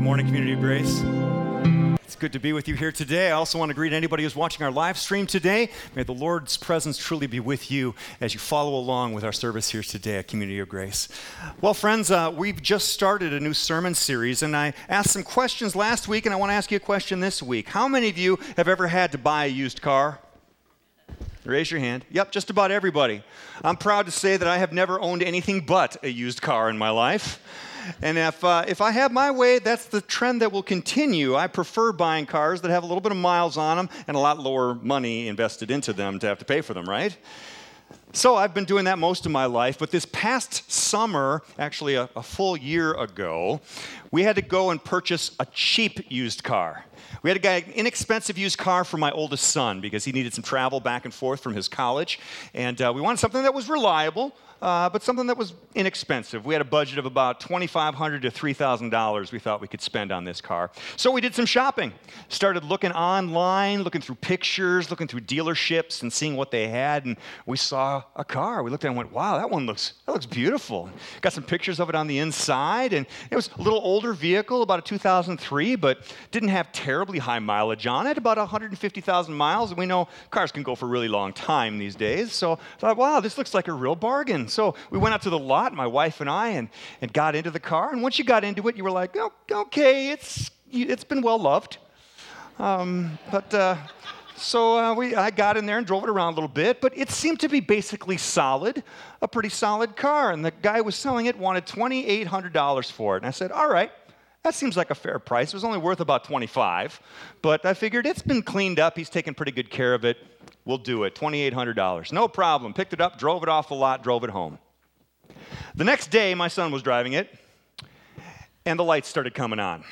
morning, Community of Grace. It's good to be with you here today. I also want to greet anybody who's watching our live stream today. May the Lord's presence truly be with you as you follow along with our service here today at Community of Grace. Well, friends, uh, we've just started a new sermon series, and I asked some questions last week, and I want to ask you a question this week. How many of you have ever had to buy a used car? Raise your hand. Yep, just about everybody. I'm proud to say that I have never owned anything but a used car in my life. And if, uh, if I have my way, that's the trend that will continue. I prefer buying cars that have a little bit of miles on them and a lot lower money invested into them to have to pay for them, right? So I've been doing that most of my life, but this past summer, actually a, a, full year ago, we had to go and purchase a cheap used car. We had to get an inexpensive used car for my oldest son because he needed some travel back and forth from his college, and uh, we wanted something that was reliable, uh, but something that was inexpensive. We had a budget of about $2,500 to $3,000 we thought we could spend on this car. So we did some shopping. Started looking online, looking through pictures, looking through dealerships and seeing what they had. And we saw a car. We looked at it and went, wow, that one looks, that looks beautiful. Got some pictures of it on the inside. And it was a little older vehicle, about a 2003, but didn't have terribly high mileage on it, about 150,000 miles. And we know cars can go for a really long time these days. So I thought, wow, this looks like a real bargain. So we went out to the lot, my wife and I, and, and got into the car. And once you got into it, you were like, oh, okay, it's, it's been well loved. Um, but uh, so uh, we, I got in there and drove it around a little bit, but it seemed to be basically solid, a pretty solid car. And the guy was selling it wanted $2,800 for it. And I said, all right, that seems like a fair price. It was only worth about 25, but I figured it's been cleaned up. He's taken pretty good care of it. We'll do it. $2,800. No problem. Picked it up, drove it off the lot, drove it home. The next day, my son was driving it, and the lights started coming on.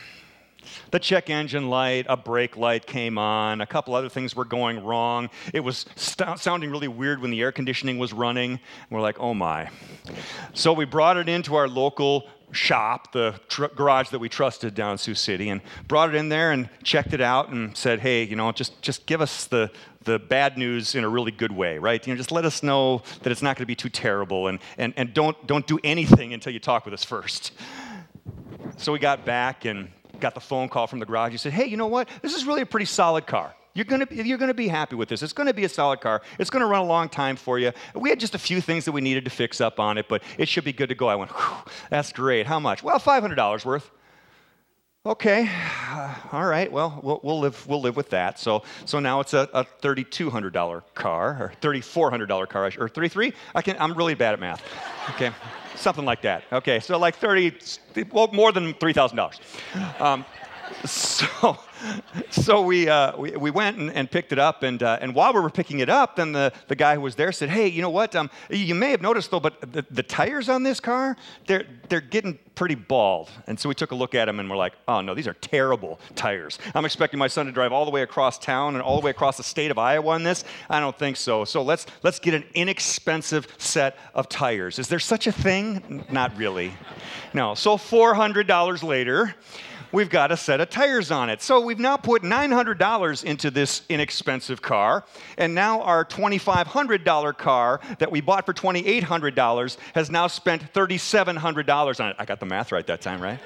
The check engine light, a brake light came on, a couple other things were going wrong. It was st- sounding really weird when the air conditioning was running. We're like, oh my. So we brought it into our local shop, the tr- garage that we trusted down in Sioux City, and brought it in there and checked it out and said, hey, you know, just, just give us the, the bad news in a really good way, right? You know, just let us know that it's not going to be too terrible and, and, and don't, don't do anything until you talk with us first. So we got back and got the phone call from the garage. He said, hey, you know what? This is really a pretty solid car. You're going to you're going to be happy with this. It's going to be a solid car. It's going to run a long time for you. We had just a few things that we needed to fix up on it, but it should be good to go. I went, that's great. How much? Well, $500 worth. Okay, uh, all right. Well, well, live we'll live with that. So so now it's a, a $3,200 car or $3,400 car or 33. I can I'm really bad at math. Okay, something like that. Okay, so like 30, well, more than $3,000. Um, so so we, uh, we, we, went and, and, picked it up, and, uh, and while we were picking it up, then the, the guy who was there said, Hey, you know what? Um, you may have noticed though, but the, the tires on this car, they're, they're getting pretty bald. And so we took a look at them and we're like, Oh no, these are terrible tires. I'm expecting my son to drive all the way across town and all the way across the state of Iowa on this. I don't think so. So let's, let's get an inexpensive set of tires. Is there such a thing? Not really. No. So $400 later, we've got a set of tires on it. So we've now put $900 into this inexpensive car, and now our $2,500 car that we bought for $2,800 has now spent $3,700 on it. I got the math right that time, right?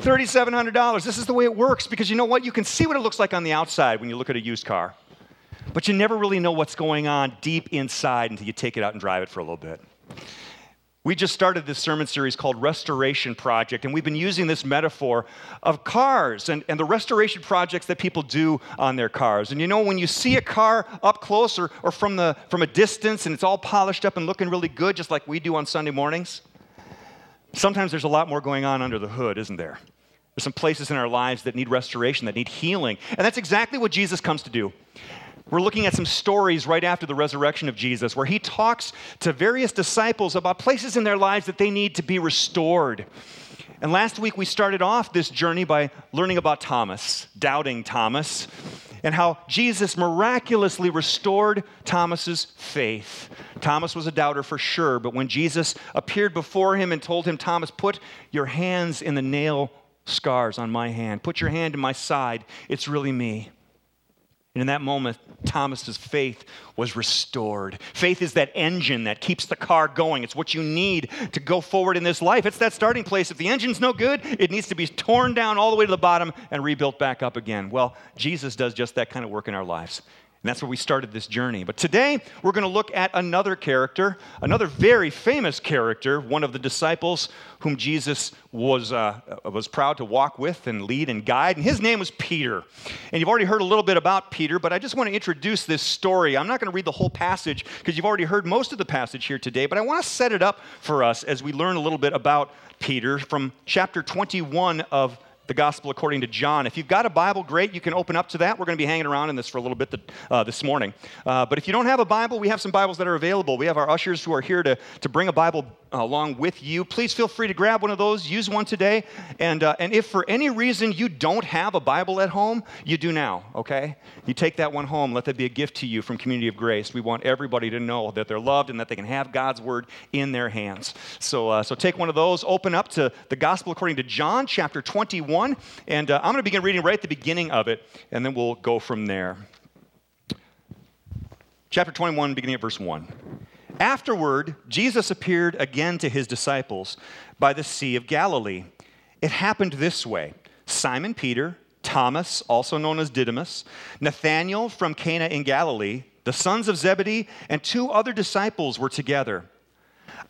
$3,700. This is the way it works because you know what? You can see what it looks like on the outside when you look at a used car, but you never really know what's going on deep inside until you take it out and drive it for a little bit. We just started this sermon series called Restoration Project, and we've been using this metaphor of cars and, and the restoration projects that people do on their cars. And you know, when you see a car up close or, or from, the, from a distance and it's all polished up and looking really good, just like we do on Sunday mornings, sometimes there's a lot more going on under the hood, isn't there? There's some places in our lives that need restoration, that need healing. And that's exactly what Jesus comes to do. We're looking at some stories right after the resurrection of Jesus where he talks to various disciples about places in their lives that they need to be restored. And last week we started off this journey by learning about Thomas, doubting Thomas, and how Jesus miraculously restored Thomas's faith. Thomas was a doubter for sure, but when Jesus appeared before him and told him, Thomas, put your hands in the nail scars on my hand, put your hand in my side, it's really me. And in that moment, Thomas's faith was restored. Faith is that engine that keeps the car going. It's what you need to go forward in this life. It's that starting place. If the engine's no good, it needs to be torn down all the way to the bottom and rebuilt back up again. Well, Jesus does just that kind of work in our lives. And that's where we started this journey. But today, we're going to look at another character, another very famous character, one of the disciples whom Jesus was, uh, was proud to walk with and lead and guide. And his name was Peter. And you've already heard a little bit about Peter, but I just want to introduce this story. I'm not going to read the whole passage because you've already heard most of the passage here today, but I want to set it up for us as we learn a little bit about Peter from chapter 21 of the gospel according to John. If you've got a Bible, great. You can open up to that. We're going to be hanging around in this for a little bit uh, this morning. Uh, but if you don't have a Bible, we have some Bibles that are available. We have our ushers who are here to, to bring a Bible along with you. Please feel free to grab one of those, use one today. And, uh, and if for any reason you don't have a Bible at home, you do now, okay? You take that one home, let that be a gift to you from Community of Grace. We want everybody to know that they're loved and that they can have God's Word in their hands. So, uh, so take one of those, open up to the Gospel according to John, chapter 21, and uh, I'm going to begin reading right at the beginning of it, and then we'll go from there. Chapter 21, beginning at verse 1. Afterward, Jesus appeared again to his disciples by the Sea of Galilee. It happened this way Simon Peter, Thomas, also known as Didymus, Nathanael from Cana in Galilee, the sons of Zebedee, and two other disciples were together.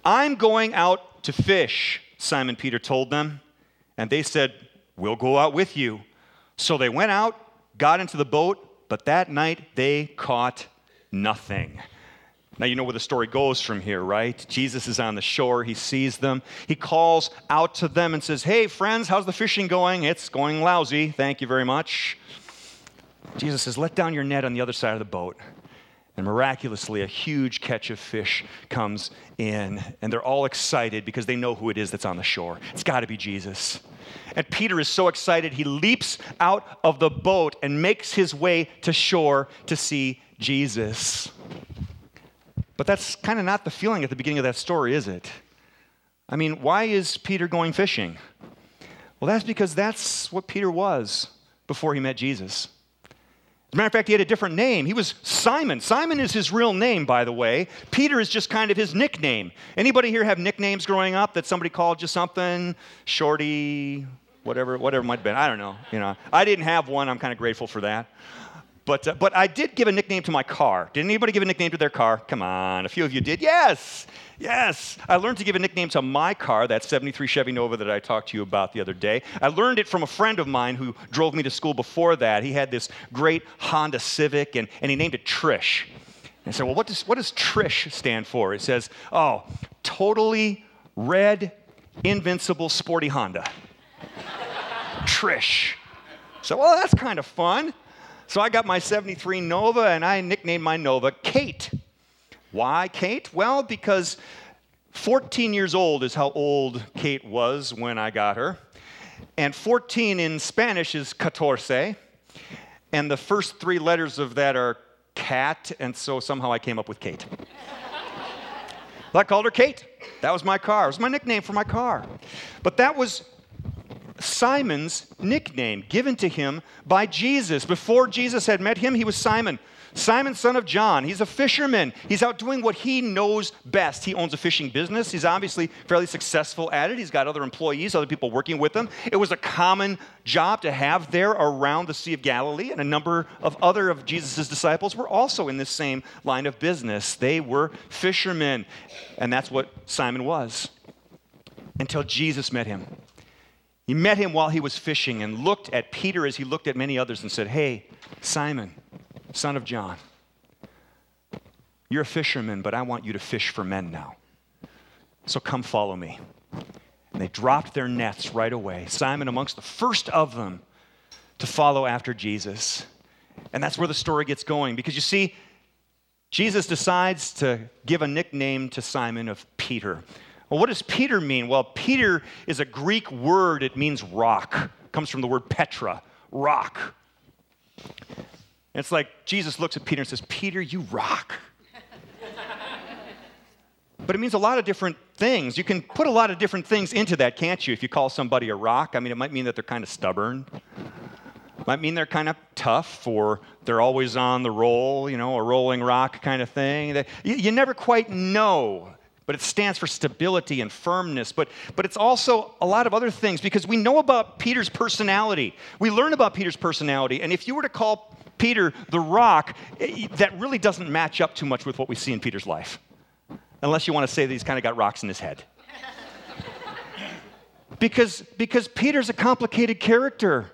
I'm going out to fish, Simon Peter told them. And they said, We'll go out with you. So they went out, got into the boat, but that night they caught nothing. Now, you know where the story goes from here, right? Jesus is on the shore. He sees them. He calls out to them and says, Hey, friends, how's the fishing going? It's going lousy. Thank you very much. Jesus says, Let down your net on the other side of the boat. And miraculously, a huge catch of fish comes in. And they're all excited because they know who it is that's on the shore. It's got to be Jesus. And Peter is so excited, he leaps out of the boat and makes his way to shore to see Jesus. But that's kind of not the feeling at the beginning of that story, is it? I mean, why is Peter going fishing? Well, that's because that's what Peter was before he met Jesus. As a matter of fact, he had a different name. He was Simon. Simon is his real name, by the way. Peter is just kind of his nickname. Anybody here have nicknames growing up that somebody called you something? Shorty, whatever, whatever might have been. I don't know. You know, I didn't have one. I'm kind of grateful for that. But, uh, but I did give a nickname to my car. Did anybody give a nickname to their car? Come on, a few of you did. Yes, yes. I learned to give a nickname to my car, that 73 Chevy Nova that I talked to you about the other day. I learned it from a friend of mine who drove me to school before that. He had this great Honda Civic, and, and he named it Trish. And I said, Well, what does, what does Trish stand for? It says, Oh, totally red, invincible, sporty Honda. Trish. So, well, that's kind of fun. So I got my 73 Nova and I nicknamed my Nova Kate. Why Kate? Well, because 14 years old is how old Kate was when I got her. And 14 in Spanish is catorce. And the first three letters of that are cat, and so somehow I came up with Kate. I called her Kate. That was my car. It was my nickname for my car. But that was Simon's nickname given to him by Jesus. Before Jesus had met him, he was Simon. Simon, son of John. He's a fisherman. He's out doing what he knows best. He owns a fishing business. He's obviously fairly successful at it. He's got other employees, other people working with him. It was a common job to have there around the Sea of Galilee, and a number of other of Jesus' disciples were also in this same line of business. They were fishermen, and that's what Simon was until Jesus met him. He met him while he was fishing and looked at Peter as he looked at many others and said, Hey, Simon, son of John, you're a fisherman, but I want you to fish for men now. So come follow me. And they dropped their nets right away. Simon, amongst the first of them, to follow after Jesus. And that's where the story gets going because you see, Jesus decides to give a nickname to Simon of Peter. Well, what does Peter mean? Well, Peter is a Greek word, it means rock. It comes from the word Petra, rock. And it's like Jesus looks at Peter and says, Peter, you rock. but it means a lot of different things. You can put a lot of different things into that, can't you? If you call somebody a rock, I mean, it might mean that they're kind of stubborn. Might mean they're kind of tough or they're always on the roll, you know, a rolling rock kind of thing. You, you never quite know but it stands for stability and firmness. But, but it's also a lot of other things because we know about Peter's personality. We learn about Peter's personality. And if you were to call Peter the rock, eh, that really doesn't match up too much with what we see in Peter's life. Unless you want to say that he's kind of got rocks in his head. because, because Peter's a complicated character.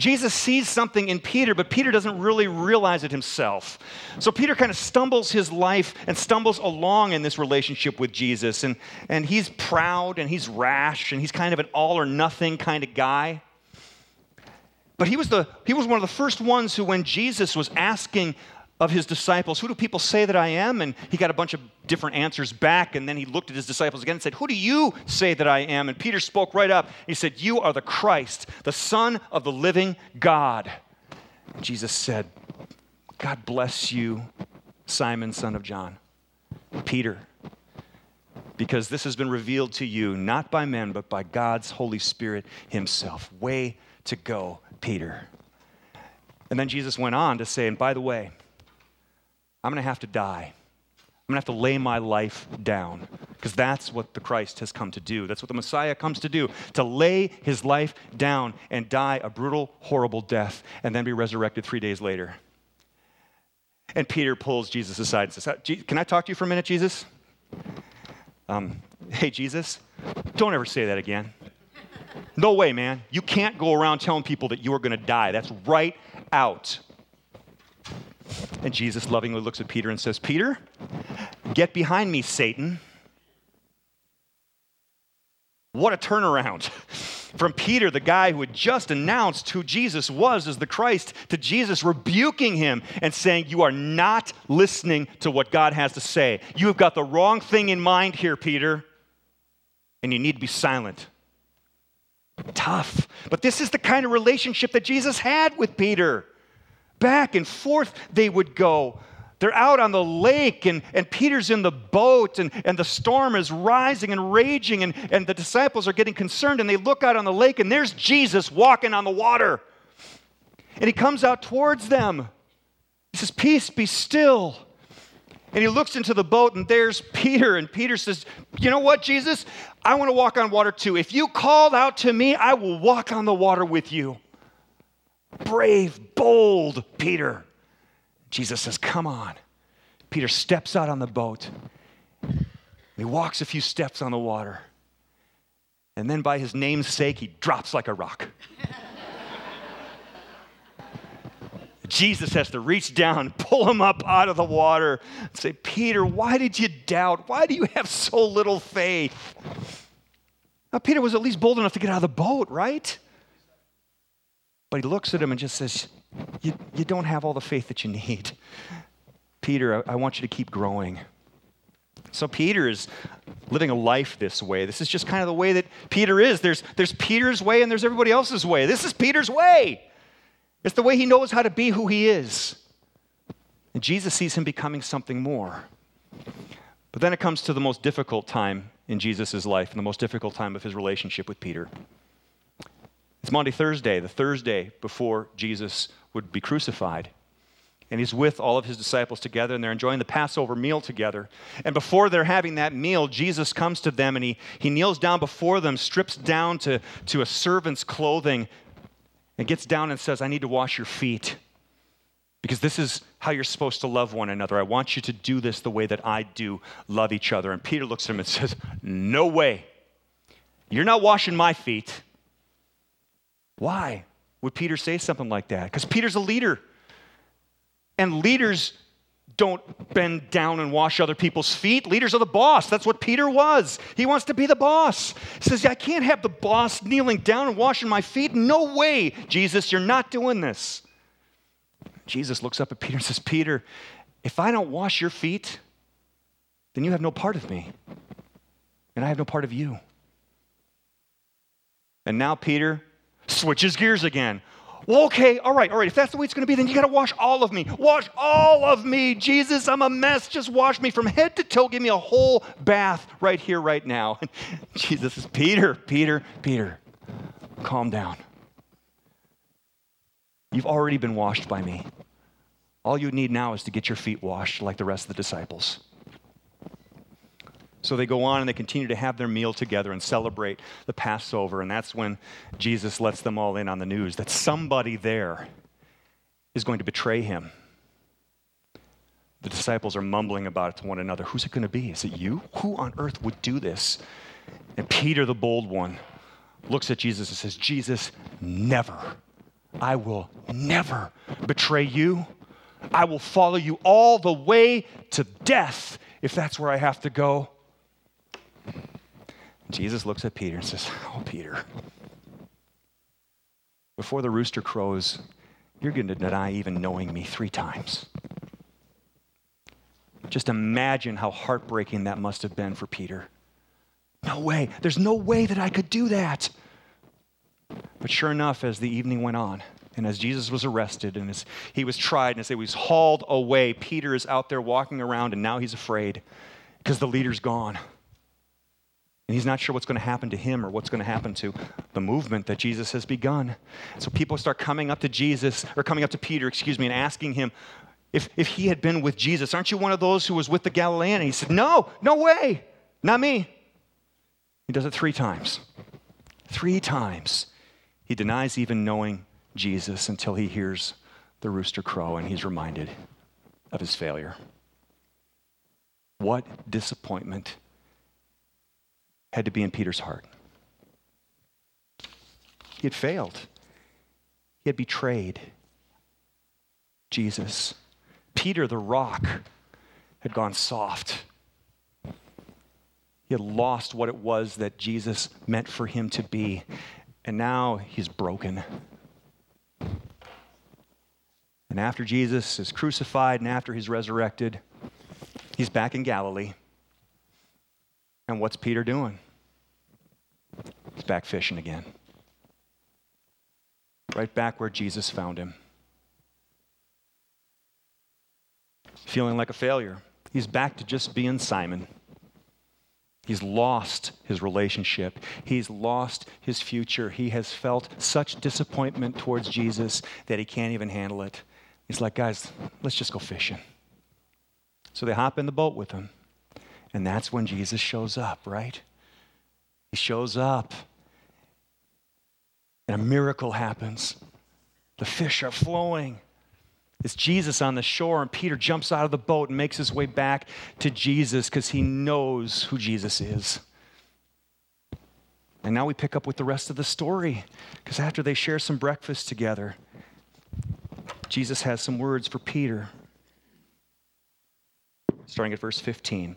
Jesus sees something in Peter, but Peter doesn't really realize it himself. So Peter kind of stumbles his life and stumbles along in this relationship with Jesus. And, and he's proud and he's rash and he's kind of an all or nothing kind of guy. But he was, the, he was one of the first ones who, when Jesus was asking of his disciples, Who do people say that I am? And he got a bunch of different answers back. And then he looked at his disciples again and said, Who do you say that I am? And Peter spoke right up. He said, You are the Christ, the Son of the living God. Jesus said, God bless you, Simon, son of John. Peter, because this has been revealed to you not by men, but by God's Holy Spirit Himself. Way to go, Peter. And then Jesus went on to say, And by the way, I'm going to have to die. I'm going to have to lay my life down because that's what the Christ has come to do. That's what the Messiah comes to do to lay his life down and die a brutal, horrible death and then be resurrected three days later. And Peter pulls Jesus aside and says, Can I talk to you for a minute, Jesus? Um, hey, Jesus, don't ever say that again. No way, man. You can't go around telling people that you are going to die. That's right out. And Jesus lovingly looks at Peter and says, Peter, get behind me, Satan. What a turnaround. From Peter, the guy who had just announced who Jesus was as the Christ, to Jesus rebuking him and saying, You are not listening to what God has to say. You have got the wrong thing in mind here, Peter, and you need to be silent. Tough. But this is the kind of relationship that Jesus had with Peter back and forth they would go. They're out on the lake, and, and Peter's in the boat, and, and the storm is rising and raging, and, and the disciples are getting concerned, and they look out on the lake, and there's Jesus walking on the water. And he comes out towards them. He says, Peace, be still. And he looks into the boat, and there's Peter. And Peter says, You know what, Jesus? I want to walk on water too. If you called out to me, I will walk on the water with you brave, bold Peter. Jesus says, Come on. Peter steps out on the boat. He walks a few steps on the water. And then, by his name's sake, he drops like a rock. Jesus has to reach down, pull him up out of the water, and say, Peter, why did you doubt? Why do you have so little faith? Now, Peter was at least bold enough to get out of the boat, right? But he looks at him and just says, You, you don't have all the faith that you need. Peter, I, I want you to keep growing. So Peter is living a life this way. This is just kind of the way that Peter is. There's, there's Peter's way and there's everybody else's way. This is Peter's way. It's the way he knows how to be who he is. And Jesus sees him becoming something more. But then it comes to the most difficult time in Jesus' life and the most difficult time of his relationship with Peter. It's Maundy, Thursday, the Thursday before Jesus would be crucified. And he's with all of his disciples together, and they're enjoying the Passover meal together. And before they're having that meal, Jesus comes to them and he, he kneels down before them, strips down to, to a servant's clothing, and gets down and says, I need to wash your feet. Because this is how you're supposed to love one another. I want you to do this the way that I do love each other. And Peter looks at him and says, No way. You're not washing my feet. Why would Peter say something like that? Because Peter's a leader. And leaders don't bend down and wash other people's feet. Leaders are the boss. That's what Peter was. He wants to be the boss. He says, I can't have the boss kneeling down and washing my feet. No way, Jesus, you're not doing this. Jesus looks up at Peter and says, Peter, if I don't wash your feet, then you have no part of me, and I have no part of you. And now Peter switches gears again. Well, okay, all right, all right. If that's the way it's going to be, then you got to wash all of me. Wash all of me. Jesus, I'm a mess. Just wash me from head to toe. Give me a whole bath right here, right now. And Jesus says, Peter, Peter, Peter, calm down. You've already been washed by me. All you need now is to get your feet washed like the rest of the disciples. So they go on and they continue to have their meal together and celebrate the Passover. And that's when Jesus lets them all in on the news that somebody there is going to betray him. The disciples are mumbling about it to one another. Who's it going to be? Is it you? Who on earth would do this? And Peter, the bold one, looks at Jesus and says, Jesus, never. I will never betray you. I will follow you all the way to death if that's where I have to go. Jesus looks at Peter and says, Oh, Peter, before the rooster crows, you're going to deny even knowing me three times. Just imagine how heartbreaking that must have been for Peter. No way. There's no way that I could do that. But sure enough, as the evening went on, and as Jesus was arrested and as he was tried and as he was hauled away, Peter is out there walking around and now he's afraid because the leader's gone. And he's not sure what's going to happen to him or what's going to happen to the movement that Jesus has begun. So people start coming up to Jesus, or coming up to Peter, excuse me, and asking him if, if he had been with Jesus. Aren't you one of those who was with the Galilean? And he said, No, no way, not me. He does it three times. Three times. He denies even knowing Jesus until he hears the rooster crow and he's reminded of his failure. What disappointment had to be in Peter's heart. He had failed, he had betrayed Jesus. Peter, the rock, had gone soft. He had lost what it was that Jesus meant for him to be, and now he's broken. And after Jesus is crucified and after he's resurrected, he's back in Galilee. And what's Peter doing? He's back fishing again. Right back where Jesus found him. Feeling like a failure. He's back to just being Simon. He's lost his relationship. He's lost his future. He has felt such disappointment towards Jesus that he can't even handle it. He's like, guys, let's just go fishing. So they hop in the boat with him. And that's when Jesus shows up, right? He shows up, and a miracle happens. The fish are flowing. It's Jesus on the shore, and Peter jumps out of the boat and makes his way back to Jesus because he knows who Jesus is. And now we pick up with the rest of the story because after they share some breakfast together, Jesus has some words for Peter. Starting at verse 15.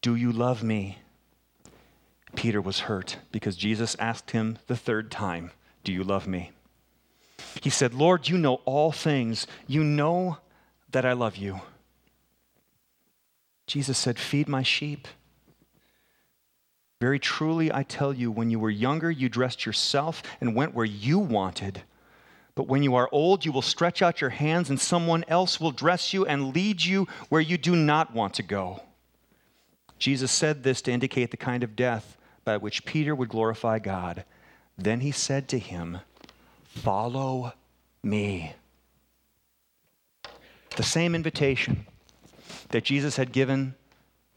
do you love me? Peter was hurt because Jesus asked him the third time, Do you love me? He said, Lord, you know all things. You know that I love you. Jesus said, Feed my sheep. Very truly, I tell you, when you were younger, you dressed yourself and went where you wanted. But when you are old, you will stretch out your hands, and someone else will dress you and lead you where you do not want to go. Jesus said this to indicate the kind of death by which Peter would glorify God. Then he said to him, Follow me. The same invitation that Jesus had given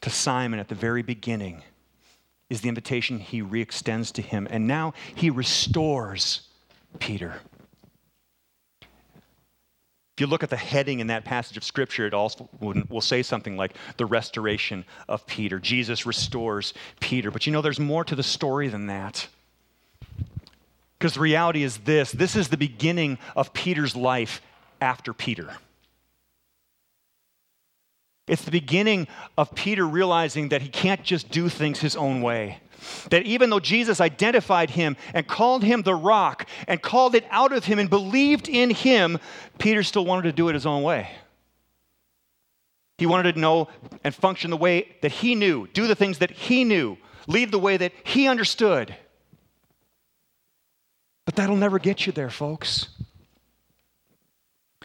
to Simon at the very beginning is the invitation he re extends to him. And now he restores Peter you look at the heading in that passage of Scripture, it also will say something like the restoration of Peter. Jesus restores Peter. But you know, there's more to the story than that. Because the reality is this this is the beginning of Peter's life after Peter. It's the beginning of Peter realizing that he can't just do things his own way. That even though Jesus identified him and called him the rock and called it out of him and believed in him, Peter still wanted to do it his own way. He wanted to know and function the way that he knew, do the things that he knew, lead the way that he understood. But that'll never get you there, folks.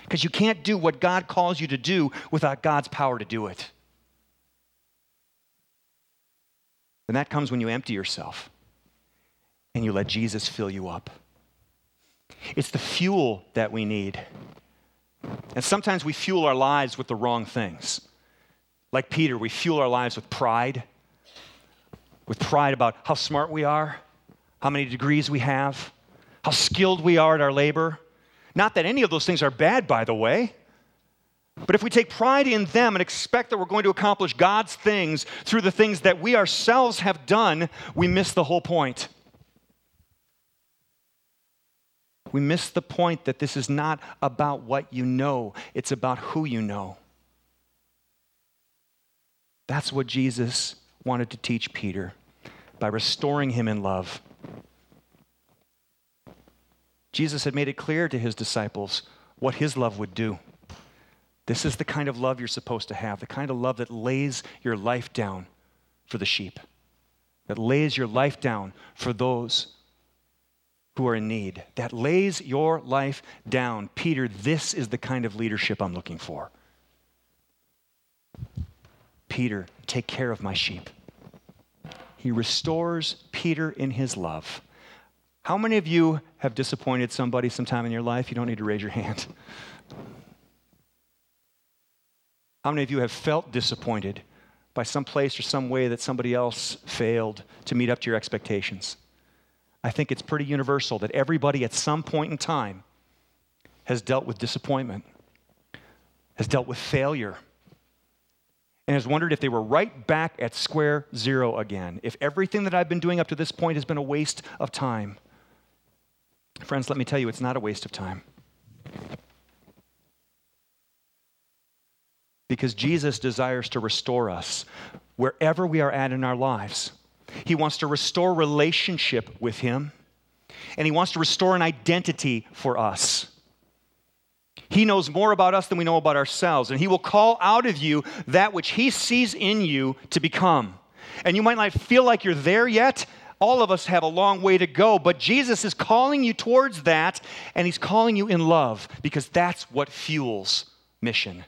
Because you can't do what God calls you to do without God's power to do it. And that comes when you empty yourself and you let Jesus fill you up. It's the fuel that we need. And sometimes we fuel our lives with the wrong things. Like Peter, we fuel our lives with pride, with pride about how smart we are, how many degrees we have, how skilled we are at our labor. Not that any of those things are bad, by the way. But if we take pride in them and expect that we're going to accomplish God's things through the things that we ourselves have done, we miss the whole point. We miss the point that this is not about what you know, it's about who you know. That's what Jesus wanted to teach Peter by restoring him in love. Jesus had made it clear to his disciples what his love would do. This is the kind of love you're supposed to have, the kind of love that lays your life down for the sheep, that lays your life down for those who are in need, that lays your life down. Peter, this is the kind of leadership I'm looking for. Peter, take care of my sheep. He restores Peter in his love. How many of you have disappointed somebody sometime in your life? You don't need to raise your hand. How many of you have felt disappointed by some place or some way that somebody else failed to meet up to your expectations? I think it's pretty universal that everybody at some point in time has dealt with disappointment, has dealt with failure, and has wondered if they were right back at square zero again, if everything that I've been doing up to this point has been a waste of time. Friends, let me tell you, it's not a waste of time. Because Jesus desires to restore us wherever we are at in our lives. He wants to restore relationship with Him, and He wants to restore an identity for us. He knows more about us than we know about ourselves, and He will call out of you that which He sees in you to become. And you might not feel like you're there yet, all of us have a long way to go, but Jesus is calling you towards that, and He's calling you in love because that's what fuels mission.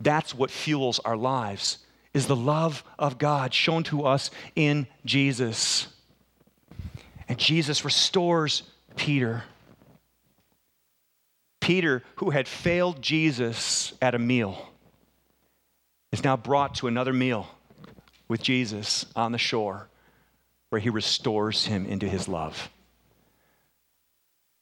That's what fuels our lives is the love of God shown to us in Jesus. And Jesus restores Peter. Peter, who had failed Jesus at a meal, is now brought to another meal with Jesus on the shore where he restores him into his love.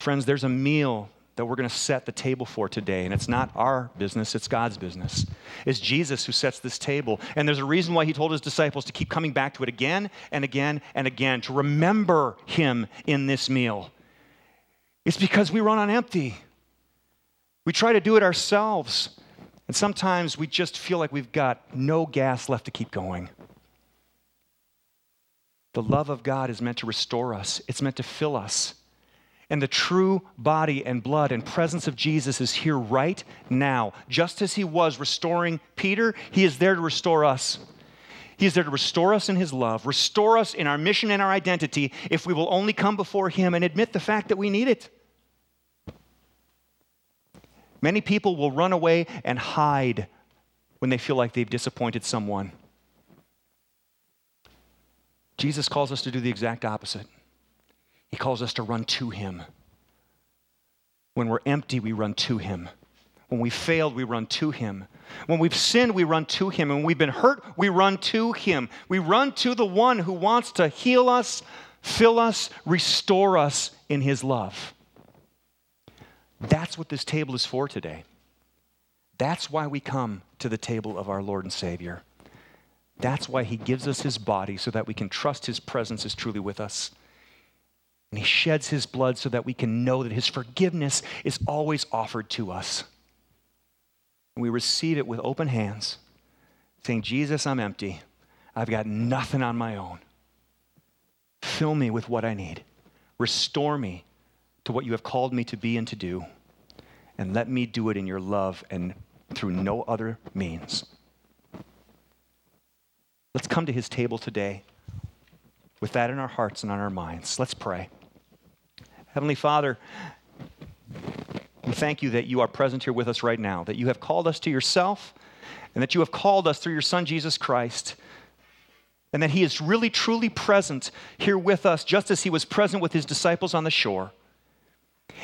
Friends, there's a meal that we're going to set the table for today, and it's not our business, it's God's business. It's Jesus who sets this table. And there's a reason why he told his disciples to keep coming back to it again and again and again, to remember him in this meal. It's because we run on empty. We try to do it ourselves, and sometimes we just feel like we've got no gas left to keep going. The love of God is meant to restore us, it's meant to fill us. And the true body and blood and presence of Jesus is here right now. Just as he was restoring Peter, he is there to restore us. He is there to restore us in his love, restore us in our mission and our identity if we will only come before him and admit the fact that we need it. Many people will run away and hide when they feel like they've disappointed someone. Jesus calls us to do the exact opposite. He calls us to run to Him. When we're empty, we run to Him. When we failed, we run to Him. When we've sinned, we run to Him. And when we've been hurt, we run to Him. We run to the one who wants to heal us, fill us, restore us in His love. That's what this table is for today. That's why we come to the table of our Lord and Savior. That's why he gives us his body so that we can trust his presence is truly with us. And he sheds his blood so that we can know that his forgiveness is always offered to us. And we receive it with open hands, saying, Jesus, I'm empty. I've got nothing on my own. Fill me with what I need. Restore me to what you have called me to be and to do. And let me do it in your love and through no other means. Let's come to his table today with that in our hearts and on our minds. Let's pray. Heavenly Father, we thank you that you are present here with us right now, that you have called us to yourself, and that you have called us through your Son, Jesus Christ, and that he is really, truly present here with us, just as he was present with his disciples on the shore.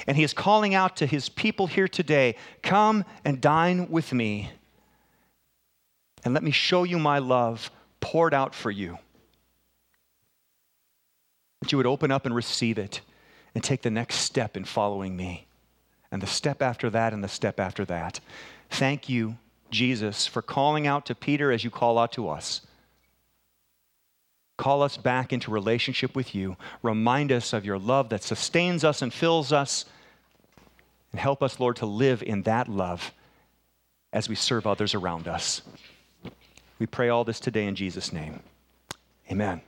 And he is calling out to his people here today come and dine with me, and let me show you my love poured out for you. That you would open up and receive it and take the next step in following me and the step after that, and the step after that. Thank you, Jesus, for calling out to Peter as you call out to us. Call us back into relationship with you. Remind us of your love that sustains us and fills us. And help us, Lord, to live in that love as we serve others around us. We pray all this today in Jesus' name. Amen.